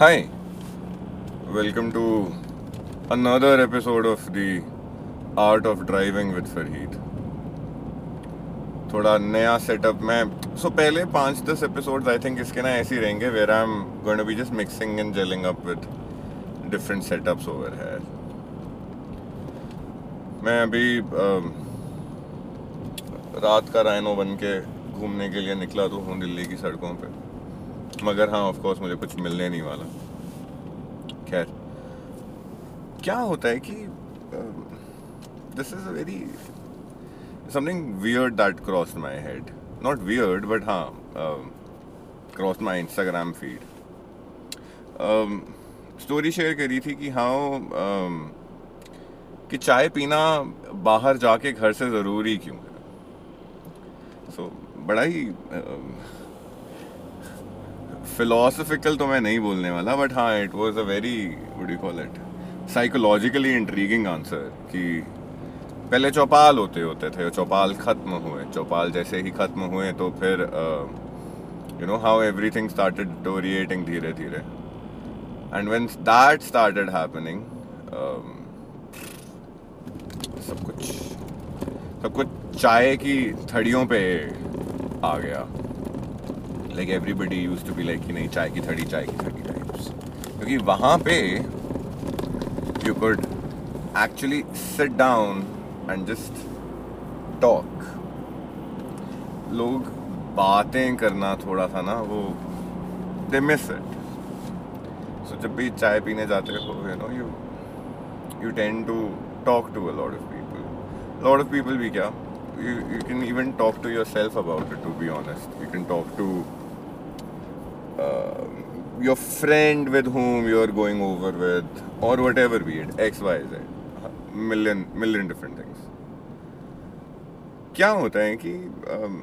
Hi, welcome to another episode of the Art of Driving with Farheed. थोड़ा नया setup में सो so, पहले पाँच दस एपिसोड्स आई थिंक इसके ना ऐसे ही रहेंगे where I am going to be just mixing and jelling up with different setups over है मैं अभी अम, रात का रायनो बन के घूमने के लिए निकला तो हूँ दिल्ली की सड़कों पे। मगर हाँ ऑफ़ कोर्स मुझे कुछ मिलने नहीं वाला। खैर क्या होता है कि this is a very something weird that cross my head not weird but हाँ cross my Instagram feed story share करी थी कि हाँ um, कि चाय पीना बाहर जाके घर से ज़रूरी क्यों है? सो so, बड़ा ही फिलोसफिकल तो मैं नहीं बोलने वाला बट हाँ it was a very would you call it psychologically intriguing answer कि पहले चौपाल होते होते थे चौपाल खत्म हुए। चौपाल जैसे ही खत्म हुए तो फिर you know how everything started deteriorating धीरे धीरे। And when that started happening सब कुछ सब कुछ चाय की थड़ियों पे आ गया। Like everybody use to be like कि नहीं चाय की थड़ी चाय की थड़ी टाइप्स क्योंकि वहाँ पे you could actually sit down and just talk लोग बातें करना थोड़ा सा ना, वो दे मिस इट सो जब भी चाय पीने जाते हो you know you you tend to talk to a lot of people lot of people भी क्या you can even talk to yourself about it to be honest you can talk to uh, your friend with whom you are going over with or whatever be it X Y Z million million different things. क्या होता है कि um,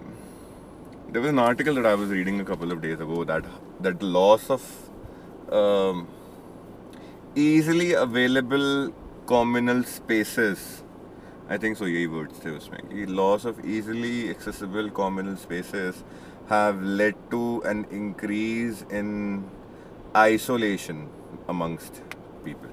there was an article that I was reading a couple of days ago that that loss of um, easily available communal spaces I think so यही words थे उसमें कि loss of easily accessible communal spaces have led to an increase in isolation amongst people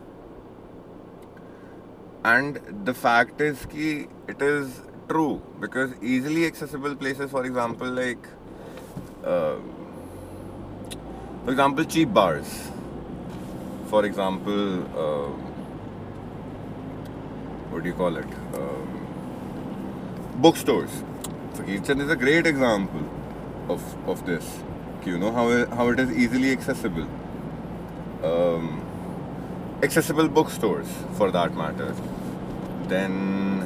and the fact is कि it is true because easily accessible places for example like uh, for example cheap bars for example uh, what do you call it? Um, bookstores. Fakirchand is a great example of, of this. You know how it, how it is easily accessible. Um, accessible bookstores, for that matter. Then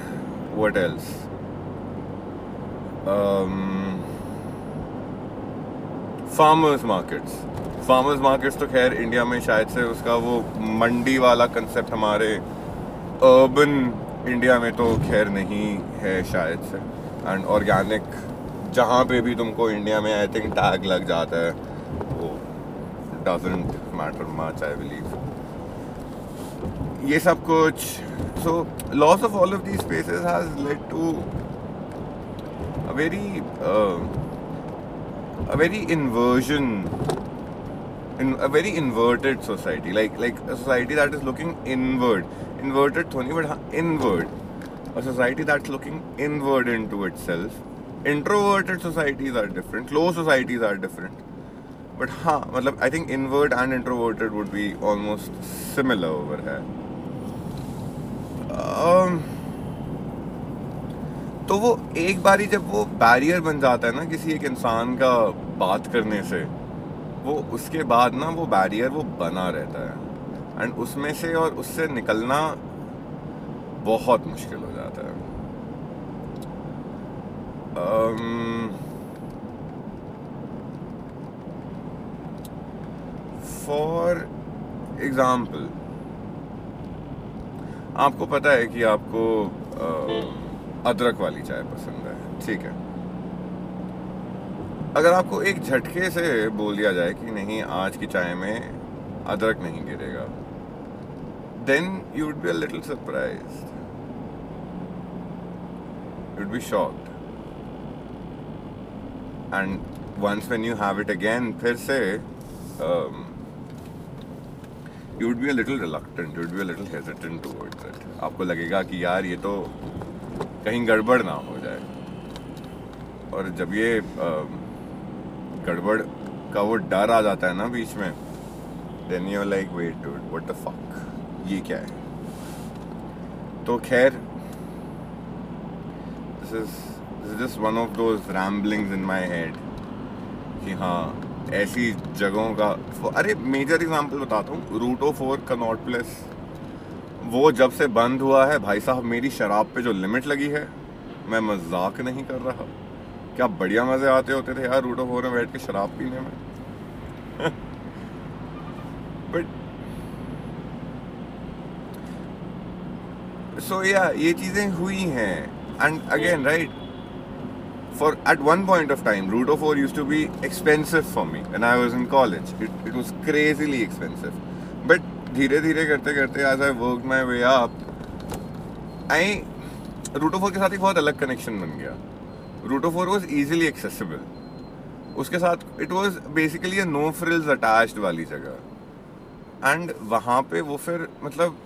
what else? Um, farmers markets. Farmers markets तो खैर India में शायद से उसका वो मंडी वाला concept हमारे urban India में तो खैर नहीं है शायद से एंड ऑर्गेनिक जहाँ पे भी तुमको इंडिया में आई थिंक टैग लग जाता है, वो doesn't matter much I believe ये सब कुछ so loss of all of the species very inversion in a very inverted society like like society that is looking inward inverted थोनी but inward a society that's looking inward into itself introverted societies are different close societies are different but हाँ मतलब I think invert and introverted would be almost similar over है तो वो एक बारी जब वो barrier बन जाता है ना किसी एक इंसान का बात करने से, वो उसके बाद ना वो बैरियर वो बना रहता है। एंड उसमें से और उससे निकलना बहुत मुश्किल हो जाता है। फॉर एग्ज़ाम्पल आपको पता है कि आपको अदरक वाली चाय पसंद है, ठीक है? अगर आपको एक झटके से बोल दिया जाए कि नहीं, आज की चाय में अदरक नहीं गिरेगा then you would be a little surprise you'd be shocked. And once when you have it again फिर से um, you would be a little reluctant you would be a little hesitant towards it आपको लगेगा कि यार ये तो कहीं गड़बड़ ना हो जाए। और जब ये गड़बड़ का वो डर आ जाता है ना बीच में then you like wait dude what the fuck ये क्या है? तो खैर this is is just one of those ramblings in my head कि हाँ ऐसी जगहों का अरे मेजर एग्जांपल बताता हूँ रूटो फोर कनॉट प्लेस वो जब से बंद हुआ है, भाई साहब, मेरी शराब पे जो लिमिट लगी है, मैं मज़ाक नहीं कर रहा। क्या बढ़िया मज़े आते होते थे यार रूटो फोर में बैठ के शराब पीने में। बट सो या ये चीज़ें हुई हैं। And again right for at one point of time route 4 used to be expensive for me when i was in college it, it was crazily expensive but धीरे धीरे करते करते as i worked my way up i route 4 के साथ एक बहुत अलग connection बन गया route 4 was easily accessible उसके साथ it was basically a no frills attached वाली जगह एंड वहाँ पे वो फिर मतलब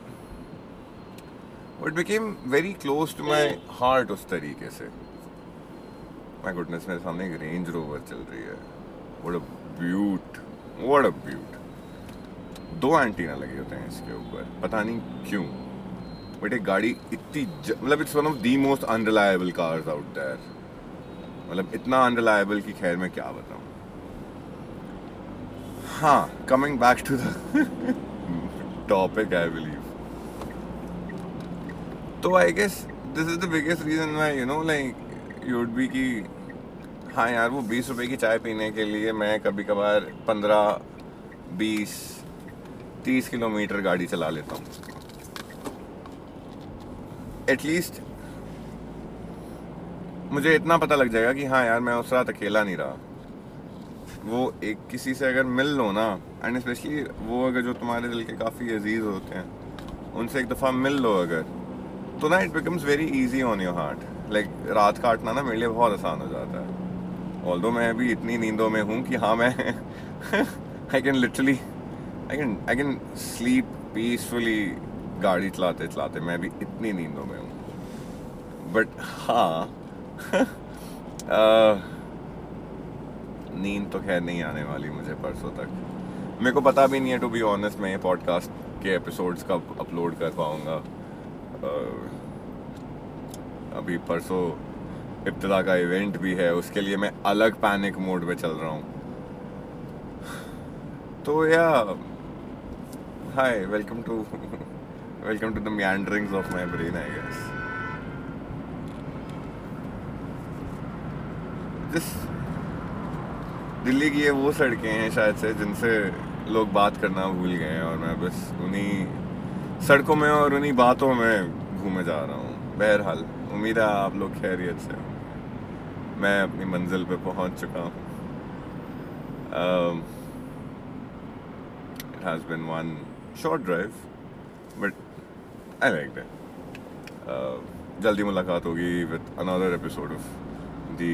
it became very close to my heart उस तरीके से माय गुडनेस मेरे सामने एक रेंज रोवर चल रही है। व्हाट अ ब्यूट व्हाट अ ब्यूट दो एंटीना लगे होते हैं इसके ऊपर। पता नहीं क्यों। बट एक गाड़ी इतनी मतलब it's one of the most unreliable cars out there मतलब इतना अनरिलायबल कि खैर मैं क्या बताऊँ। हाँ coming back to the topic I believe तो I guess this is the biggest reason why you know like you would be कि हाँ यार, वो बीस रुपए की चाय पीने के लिए मैं कभी कभार पंद्रह, बीस, तीस किलोमीटर गाड़ी चला लेता हूँ। एटलीस्ट मुझे इतना पता लग जाएगा कि हाँ यार, मैं उस रात अकेला नहीं रहा। वो एक किसी से अगर मिल लो ना एंड स्पेशली वो अगर जो तुम्हारे दिल के काफ़ी अज़ीज़ होते हैं, उनसे एक दफ़ा मिल लो अगर तो ना it becomes very easy on your heart like रात काटना ना मेरे लिए बहुत आसान हो जाता है। ऑल मैं अभी इतनी नींदों में हूँ कि हाँ मैं I can literally I can I can sleep peacefully गाड़ी चलाते चलाते मैं अभी इतनी नींदों में हूँ। बट हाँ नींद तो खैर नहीं आने वाली मुझे परसों तक। मेरे को पता भी नहीं है टू बी ऑनेस्ट मैं ये पॉडकास्ट के एपिसोड्स कब अपलोड कर पाऊँगा। अभी परसों इब्तदा का इवेंट भी है, उसके लिए मैं अलग पैनिक मोड में चल रहा हूँ। तो या hi welcome to welcome to the meanderings of my brain I guess जिस दिल्ली की ये वो सड़कें हैं शायद से, जिनसे लोग बात करना भूल गए हैं, और मैं बस उन्हीं सड़कों में और उन्हीं बातों में घूमे जा रहा हूँ, बहरहाल। उम्मीद है आप लोग खैरियत से मैं अपनी मंजिल पे पहुँच चुका हूँ। It has been one short drive but I like it जल्दी मुलाकात होगी with another episode of the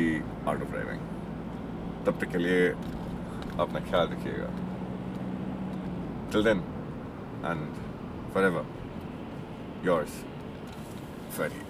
art of driving तब तक के लिए अपना ख्याल रखिएगा। Till then and ever yours Farid